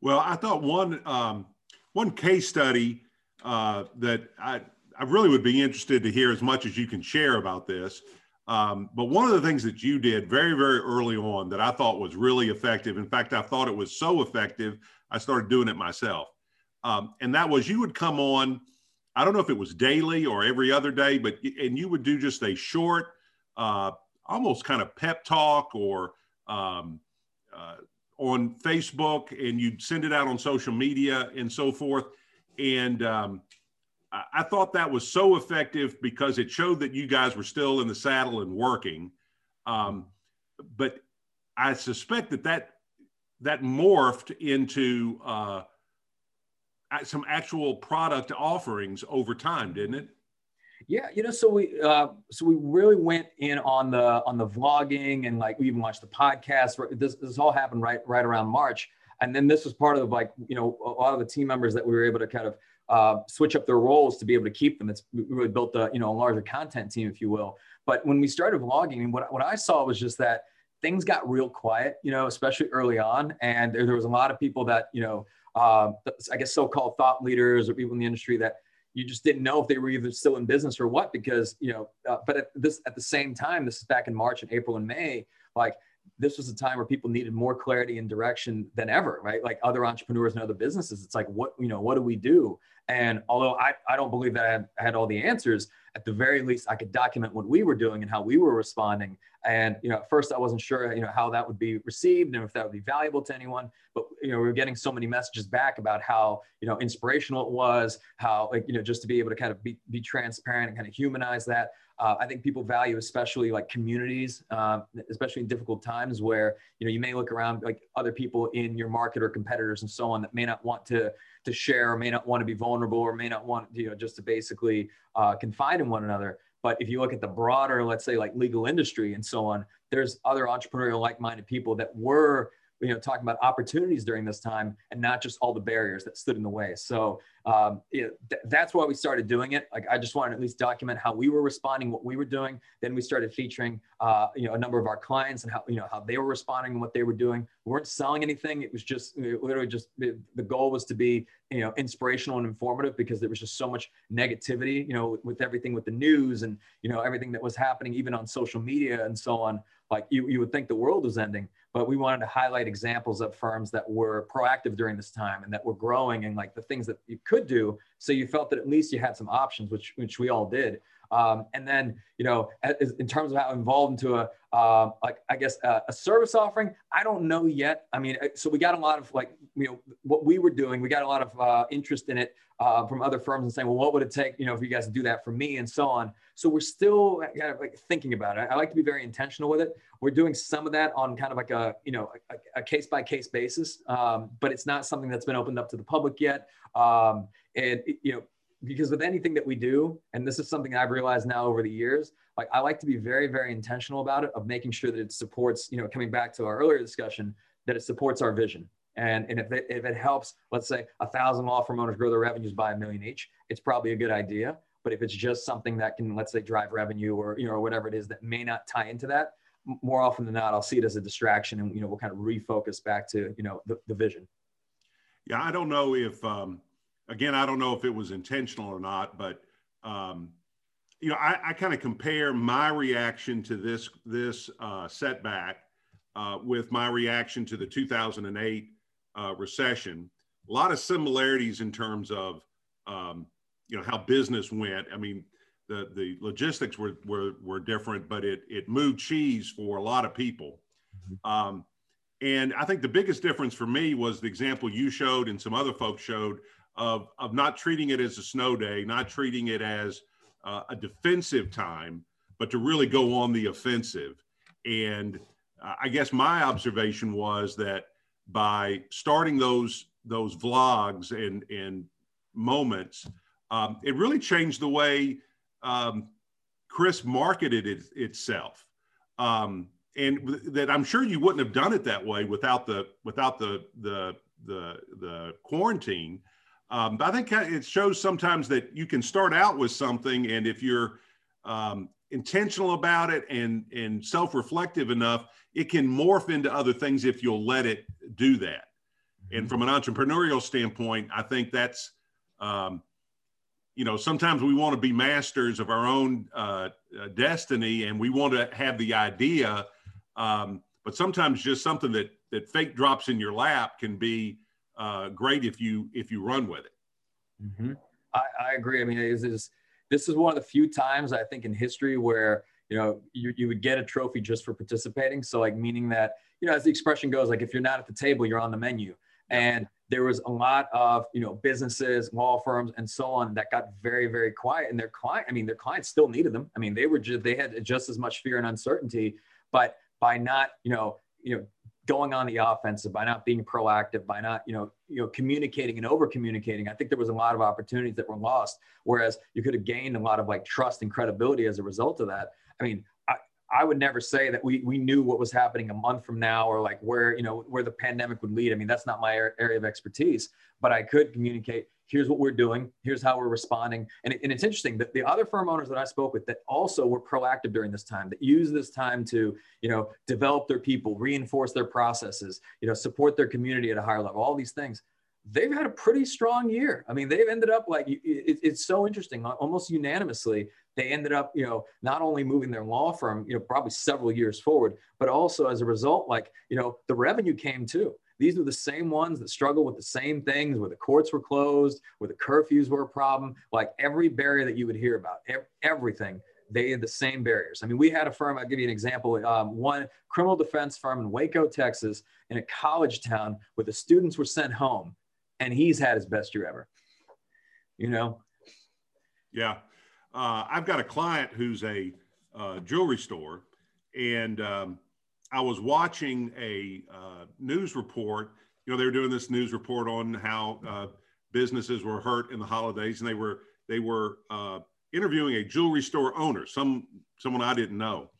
Well, I thought one um, one case study uh, that I, I really would be interested to hear as much as you can share about this. Um, but one of the things that you did very, very early on that I thought was really effective, in fact, I thought it was so effective, I started doing it myself. Um, and that was you would come on, I don't know if it was daily or every other day, but and you would do just a short, uh, almost kind of pep talk or um, uh, on Facebook, and you'd send it out on social media and so forth. And um, I, thought that was so effective because it showed that you guys were still in the saddle and working. Um, but I suspect that that that morphed into uh, some actual product offerings over time, didn't it? Yeah, you know, so we uh, so we really went in on the on the vlogging and like we even watched the podcast. This this all happened right right around March, and then this was part of like you know a lot of the team members that we were able to kind of uh, switch up their roles to be able to keep them. It's we really built a you know a larger content team, if you will. But when we started vlogging, what what I saw was just that things got real quiet, you know, especially early on, and there, there was a lot of people that you know, uh, I guess so-called thought leaders or people in the industry that you just didn't know if they were either still in business or what because you know. Uh, but at this at the same time, this is back in March and April and May, like this was a time where people needed more clarity and direction than ever, right? Like other entrepreneurs and other businesses, it's like, what, you know, what do we do? And although I, I don't believe that I had, I had all the answers, at the very least, I could document what we were doing and how we were responding. And, you know, at first I wasn't sure, you know, how that would be received and if that would be valuable to anyone. But, you know, we were getting so many messages back about how, you know, inspirational it was, how, like, you know, just to be able to kind of be, be transparent and kind of humanize that. Uh, I think people value especially like communities, uh, especially in difficult times where you know you may look around like other people in your market or competitors and so on that may not want to to share, may not want to be vulnerable, or may not want you know just to basically uh, confide in one another. But if you look at the broader, let's say like legal industry and so on, there's other entrepreneurial like-minded people that were you know talking about opportunities during this time and not just all the barriers that stood in the way. So um, th- that's why we started doing it. Like i just wanted to at least document how we were responding what we were doing. Then we started featuring uh, you know a number of our clients and how you know how they were responding and what they were doing. We weren't selling anything. It was just literally just the goal was to be you know inspirational and informative because there was just so much negativity you know with everything with the news and you know everything that was happening even on social media and so on. Like you, you would think the world was ending but we wanted to highlight examples of firms that were proactive during this time and that were growing and like the things that you could do so you felt that at least you had some options which which we all did um, and then you know as, in terms of how involved into a uh, like i guess a, a service offering i don't know yet i mean uh, so we got a lot of like you know what we were doing we got a lot of uh, interest in it uh, from other firms and saying well what would it take you know if you guys to do that for me and so on so we're still kind of like thinking about it. I like to be very intentional with it. We're doing some of that on kind of like a you know a, case by case basis, um, but it's not something that's been opened up to the public yet. Um, and you know because with anything that we do, and this is something I've realized now over the years, like I like to be very very intentional about it of making sure that it supports you know coming back to our earlier discussion that it supports our vision. And, and if, it, if it helps, let's say a thousand law firm owners grow their revenues by a million each, it's probably a good idea. But if it's just something that can, let's say, drive revenue or you know or whatever it is that may not tie into that, more often than not, I'll see it as a distraction, and you know we'll kind of refocus back to you know the, the vision. Yeah, I don't know if um, again, I don't know if it was intentional or not, but um, you know, I, I kind of compare my reaction to this this uh, setback uh, with my reaction to the 2008 uh, recession. A lot of similarities in terms of um, you know how business went. I mean, the the logistics were were were different, but it it moved cheese for a lot of people. Mm-hmm. Um, and I think the biggest difference for me was the example you showed and some other folks showed of of not treating it as a snow day, not treating it as uh, a defensive time, but to really go on the offensive. And uh, I guess my observation was that by starting those those vlogs and and moments, um, it really changed the way um, Crisp marketed it, itself. Um, and that I'm sure you wouldn't have done it that way without the without the the the the quarantine. Um, but I think it shows sometimes that you can start out with something, and if you're um, intentional about it and and self-reflective enough, it can morph into other things if you'll let it do that. And from an entrepreneurial standpoint, I think that's um, you know sometimes we want to be masters of our own uh, uh, destiny, and we want to have the idea. Um, but sometimes just something that that fate drops in your lap can be uh, great if you if you run with it. Mm-hmm. I, I, agree. I mean, this is this is one of the few times I think in history where you know you, you would get a trophy just for participating. So like meaning that you know as the expression goes, like if you're not at the table, you're on the menu. And there was a lot of you know businesses, law firms, and so on that got very very quiet. And their client, I mean, their clients still needed them. I mean, they were just they had just as much fear and uncertainty, but by not you know you know going on the offensive, by not being proactive, by not, you know, you know, communicating and over communicating, I think there was a lot of opportunities that were lost. Whereas you could have gained a lot of like trust and credibility as a result of that. I mean, I, I would never say that we, we knew what was happening a month from now or like where, you know, where the pandemic would lead. I mean, that's not my area of expertise, but I could communicate here's what we're doing here's how we're responding. And, it, and it's interesting that the other firm owners that i spoke with that also were proactive during this time that use this time to you know develop their people reinforce their processes you know support their community at a higher level all these things. They've had a pretty strong year. I mean they've ended up like it, it's so interesting. Almost unanimously they ended up you know not only moving their law firm you know probably several years forward but also as a result like you know the revenue came too these were the same ones that struggled with the same things where the courts were closed, where the curfews were a problem, like every barrier that you would hear about, everything they had the same barriers. I mean, we had a firm, I'll give you an example, um, one criminal defense firm in Waco, Texas, in a college town where the students were sent home, and he's had his best year ever. You know? Yeah. Uh, I've got a client who's a uh, jewelry store, and um, I was watching a uh, news report. You know, they were doing this news report on how uh, businesses were hurt in the holidays, and they were they were uh, interviewing a jewelry store owner, some someone I didn't know,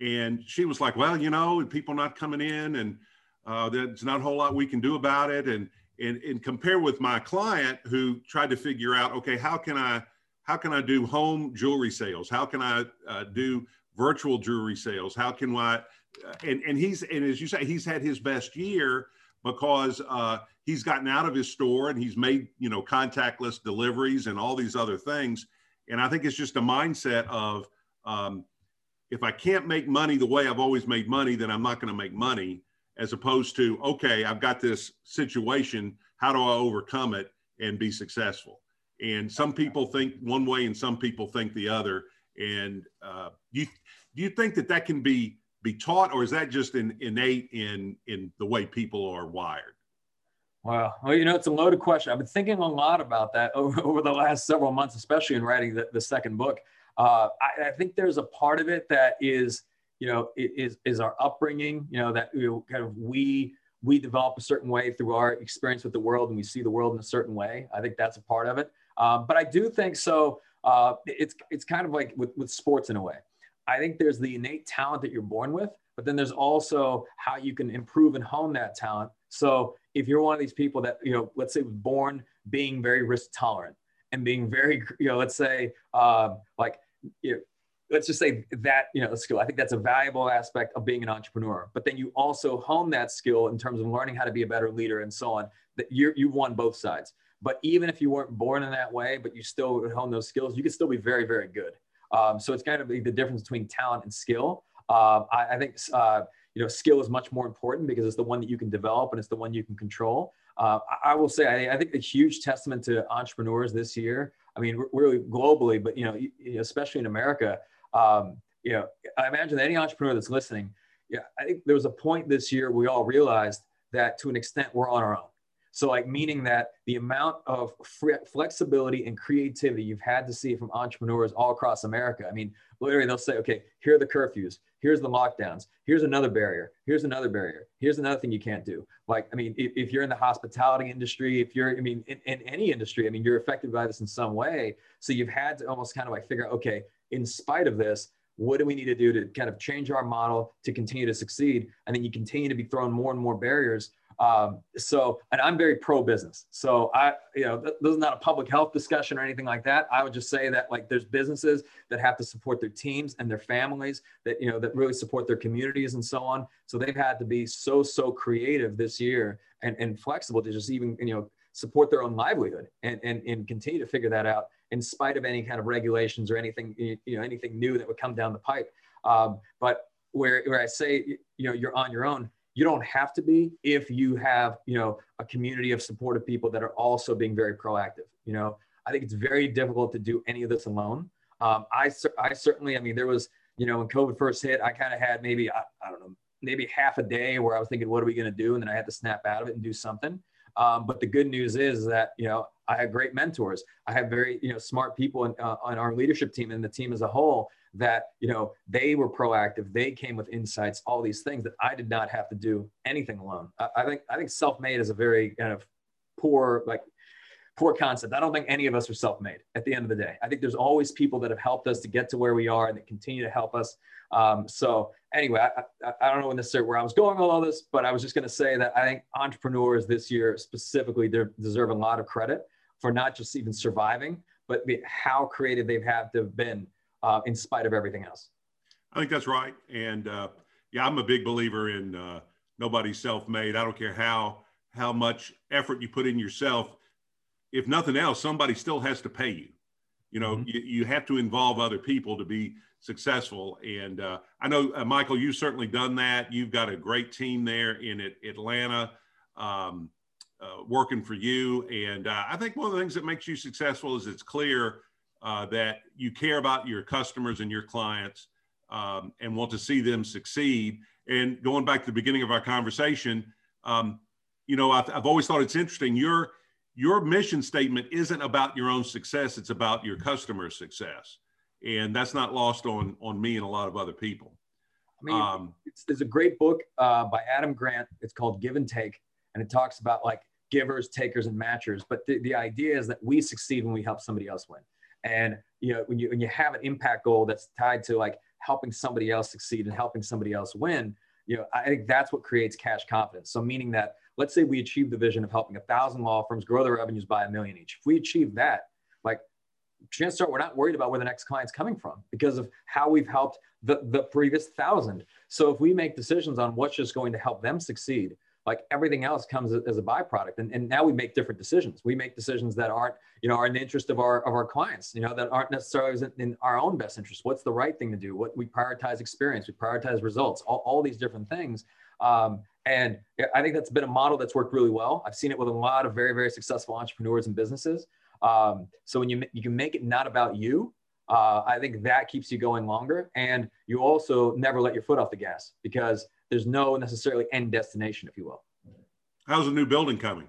and she was like, "Well, you know, people not coming in, and uh, there's not a whole lot we can do about it." And and and compare with my client who tried to figure out, okay, how can I how can I do home jewelry sales? How can I uh, do virtual jewelry sales? How can I and and he's and as you say, he's had his best year because uh, he's gotten out of his store and he's made you know contactless deliveries and all these other things. And I think it's just a mindset of um, if I can't make money the way I've always made money, then I'm not going to make money. As opposed to okay, I've got this situation. How do I overcome it and be successful? And some people think one way, and some people think the other. And uh, you do you think that that can be be taught, or is that just in, innate in in the way people are wired? Wow. Well, you know, it's a loaded question. I've been thinking a lot about that over, over the last several months, especially in writing the, the second book. Uh, I, I, think there's a part of it that is, you know, is is our upbringing. You know, that you know, kind of we we develop a certain way through our experience with the world, and we see the world in a certain way. I think that's a part of it. Um, but I do think so. Uh, it's it's kind of like with, with sports in a way. I think there's the innate talent that you're born with, but then there's also how you can improve and hone that talent. So if you're one of these people that, you know, let's say was born being very risk tolerant and being very, you know, let's say uh, like, you know, let's just say that, you know, skill. I think that's a valuable aspect of being an entrepreneur. But then you also hone that skill in terms of learning how to be a better leader and so on. That you you've won both sides. But even if you weren't born in that way, but you still hone those skills, you could still be very, very good. Um, so it's kind of the difference between talent and skill. Um, I, I, think uh, you know skill is much more important because it's the one that you can develop and it's the one you can control. Uh, I, I, will say I, I, think a huge testament to entrepreneurs this year. I mean, really globally, but you know, especially in America. Um, you know, I imagine any entrepreneur that's listening, yeah, I think there was a point this year we all realized that to an extent we're on our own. So, like, meaning that the amount of flexibility and creativity you've had to see from entrepreneurs all across America. I mean, literally, they'll say, okay, here are the curfews. here's the lockdowns. Here's another barrier. Here's another barrier. Here's another thing you can't do. Like i mean if, if you're in the hospitality industry if you're i mean in, in any industry i mean you're affected by this in some way. So you've had to almost kind of like figure out okay in spite of this what do we need to do to kind of change our model to continue to succeed? And then you continue to be thrown more and more barriers um, so, and I'm very pro business. So I, you know, th- this is not a public health discussion or anything like that. I would just say that like there's businesses that have to support their teams and their families that, you know, that really support their communities and so on. So they've had to be so, so creative this year and, and flexible to just even, you know, support their own livelihood and, and, and continue to figure that out in spite of any kind of regulations or anything, you know, anything new that would come down the pipe. Um, but where, where I say, you know, you're on your own, you don't have to be if you have you know a community of supportive people that are also being very proactive you know? I think it's very difficult to do any of this alone. Um, I, I certainly i mean there was you know when covid first hit i kind of had maybe I, I, don't know maybe half a day where i was thinking what are we going to do? And then i had to snap out of it and do something um, but the good news is that you know i have great mentors. I have very you know smart people in, uh, on our leadership team and the team as a whole that you know they were proactive. They came with insights all these things that i did not have to do anything alone. I, I think i think self-made is a very kind of poor like poor concept. I don't think any of us are self-made at the end of the day. I think there's always people that have helped us to get to where we are and that continue to help us um, so anyway I, I, I, don't know necessarily where i was going with all this but i was just going to say that i think entrepreneurs this year specifically deserve a lot of credit for not just even surviving but how creative they've had to have been uh, in spite of everything else. I think that's right. And uh, yeah, I'm a big believer in uh, nobody's self-made. I don't care how how much effort you put in yourself. If nothing else, somebody still has to pay you. You know, mm-hmm. you, you have to involve other people to be successful. And uh, I know, uh, Michael, you've certainly done that. You've got a great team there in Atlanta. Um, uh, working for you. And uh, I think one of the things that makes you successful is it's clear uh, that you care about your customers and your clients um, and want to see them succeed. And going back to the beginning of our conversation, um, you know, I've, I've, always thought it's interesting. Your your mission statement isn't about your own success; it's about your customer's success, and that's not lost on on me and a lot of other people. I mean, um, there's a great book uh, by Adam Grant. It's called Give and Take, and it talks about like givers, takers, and matchers. But the, the idea is that we succeed when we help somebody else win. And you know, when you when you have an impact goal that's tied to like helping somebody else succeed and helping somebody else win, you know, I think that's what creates cash confidence. So meaning that let's say we achieve the vision of helping a thousand law firms grow their revenues by a million each. If we achieve that, like chances are we're not worried about where the next client's coming from because of how we've helped the, the previous thousand. So if we make decisions on what's just going to help them succeed, like everything else comes as a byproduct. And, and now we make different decisions. We make decisions that aren't you know are in the interest of our of our clients you know that aren't necessarily in our own best interest. What's the right thing to do? What we prioritize experience. We prioritize results. All, all these different things um, and i think that's been a model that's worked really well i've seen it with a lot of very very successful entrepreneurs and businesses um, so when you you can make it not about you uh, I think that keeps you going longer. And you also never let your foot off the gas because there's no necessarily end destination, if you will. How's the new building coming?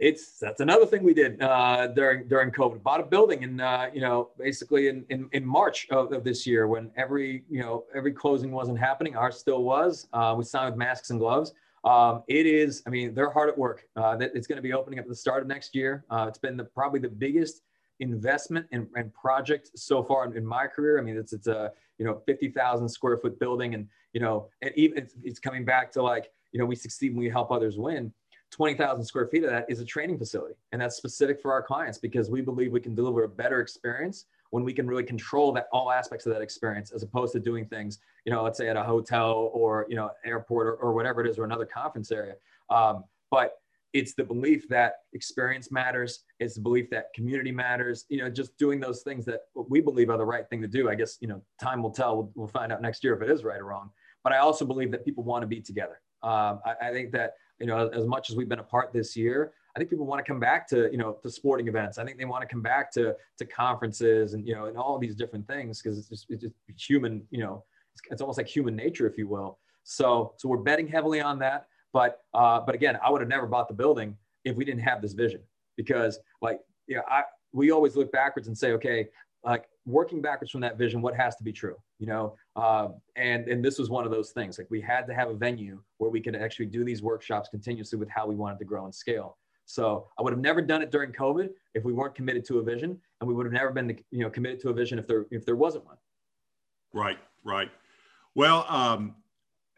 It's that's another thing we did uh, during during COVID. Bought a building in uh, you know basically in, in, in March of, of, this year when every you know every closing wasn't happening. Ours still was. Uh, we signed with masks and gloves. Um, it is. I mean, they're hard at work. Uh, it's going to be opening up at the start of next year. Uh, it's been the, probably the biggest investment and, project so far in, in, my career. I mean, it's it's a you know fifty thousand square foot building, and you know, and even it's, it's coming back to like you know we succeed when we help others win. 20,000 square feet of that is a training facility. And that's specific for our clients because we believe we can deliver a better experience when we can really control that all aspects of that experience as opposed to doing things, you know, let's say at a hotel or, you know, airport or, or whatever it is or another conference area. Um, but it's the belief that experience matters. It's the belief that community matters. You know just doing those things that we believe are the right thing to do. I guess you know time will tell. We'll, we'll find out next year if it is right or wrong. But i also believe that people want to be together. Um, I, I, think that you know as, much as we've been apart this year i think people want to come back to you know to sporting events. I think they want to come back to to conferences and you know and all these different things because it's just, it's just human you know it's, it's almost like human nature if you will. So so we're betting heavily on that but uh, but again, I would have never bought the building if we didn't have this vision. Because like you know I we always look backwards and say okay like working backwards from that vision, what has to be true, you know? Uh, and and this was one of those things. Like we had to have a venue where we could actually do these workshops continuously with how we wanted to grow and scale. So I would have never done it during COVID if we weren't committed to a vision, and we would have never been, you know, committed to a vision if there if there wasn't one. Right, right. Well, um,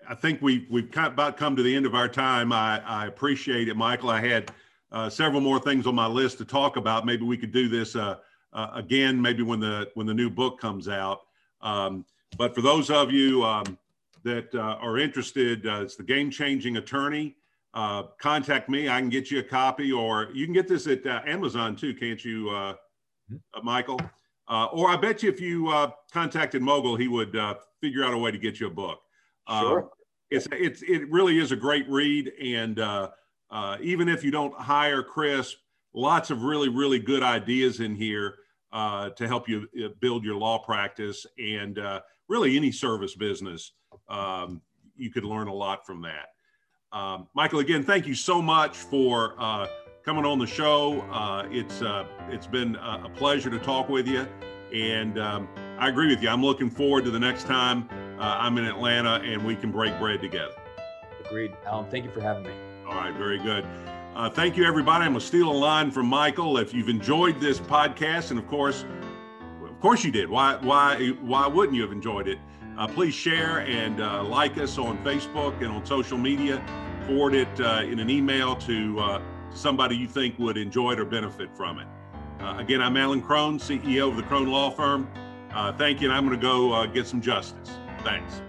I think we we've kind of about come to the end of our time. I, I appreciate it, Michael. I had uh, several more things on my list to talk about. Maybe we could do this uh, uh, again, maybe when the when the new book comes out. Um, but for those of you um, that uh, are interested, uh, it's the Game Changing Attorney. Uh, contact me. I can get you a copy, or you can get this at Amazon too, can't you, mm-hmm. Michael? or I bet you if you contacted Mogill, he would figure out a way to get you a book. Sure. it's it's it really is a great read, and uh, even if you don't hire Crisp, lots of really, really good ideas in here uh, to help you uh, build your law practice and uh, really any service business. Um, you could learn a lot from that. Um, Michael, again, thank you so much for uh, coming on the show. Uh, it's it's been a pleasure to talk with you, and um, I agree with you. I'm looking forward to the next time I'm in Atlanta and we can break bread together. Agreed, Alan. Thank you for having me. All right, very good. Uh, thank you, everybody. I'm gonna steal a line from Michael. If you've enjoyed this podcast, and of course, of course you did. Why, why, why wouldn't you have enjoyed it? Uh, please share and uh, like us on Facebook and on social media. Forward it uh, in an email to uh, somebody you think would enjoy it or benefit from it. Uh, again, I'm Alan Crone, CEO of the Crone Law Firm. thank you, and I'm going to go get some justice. Thanks.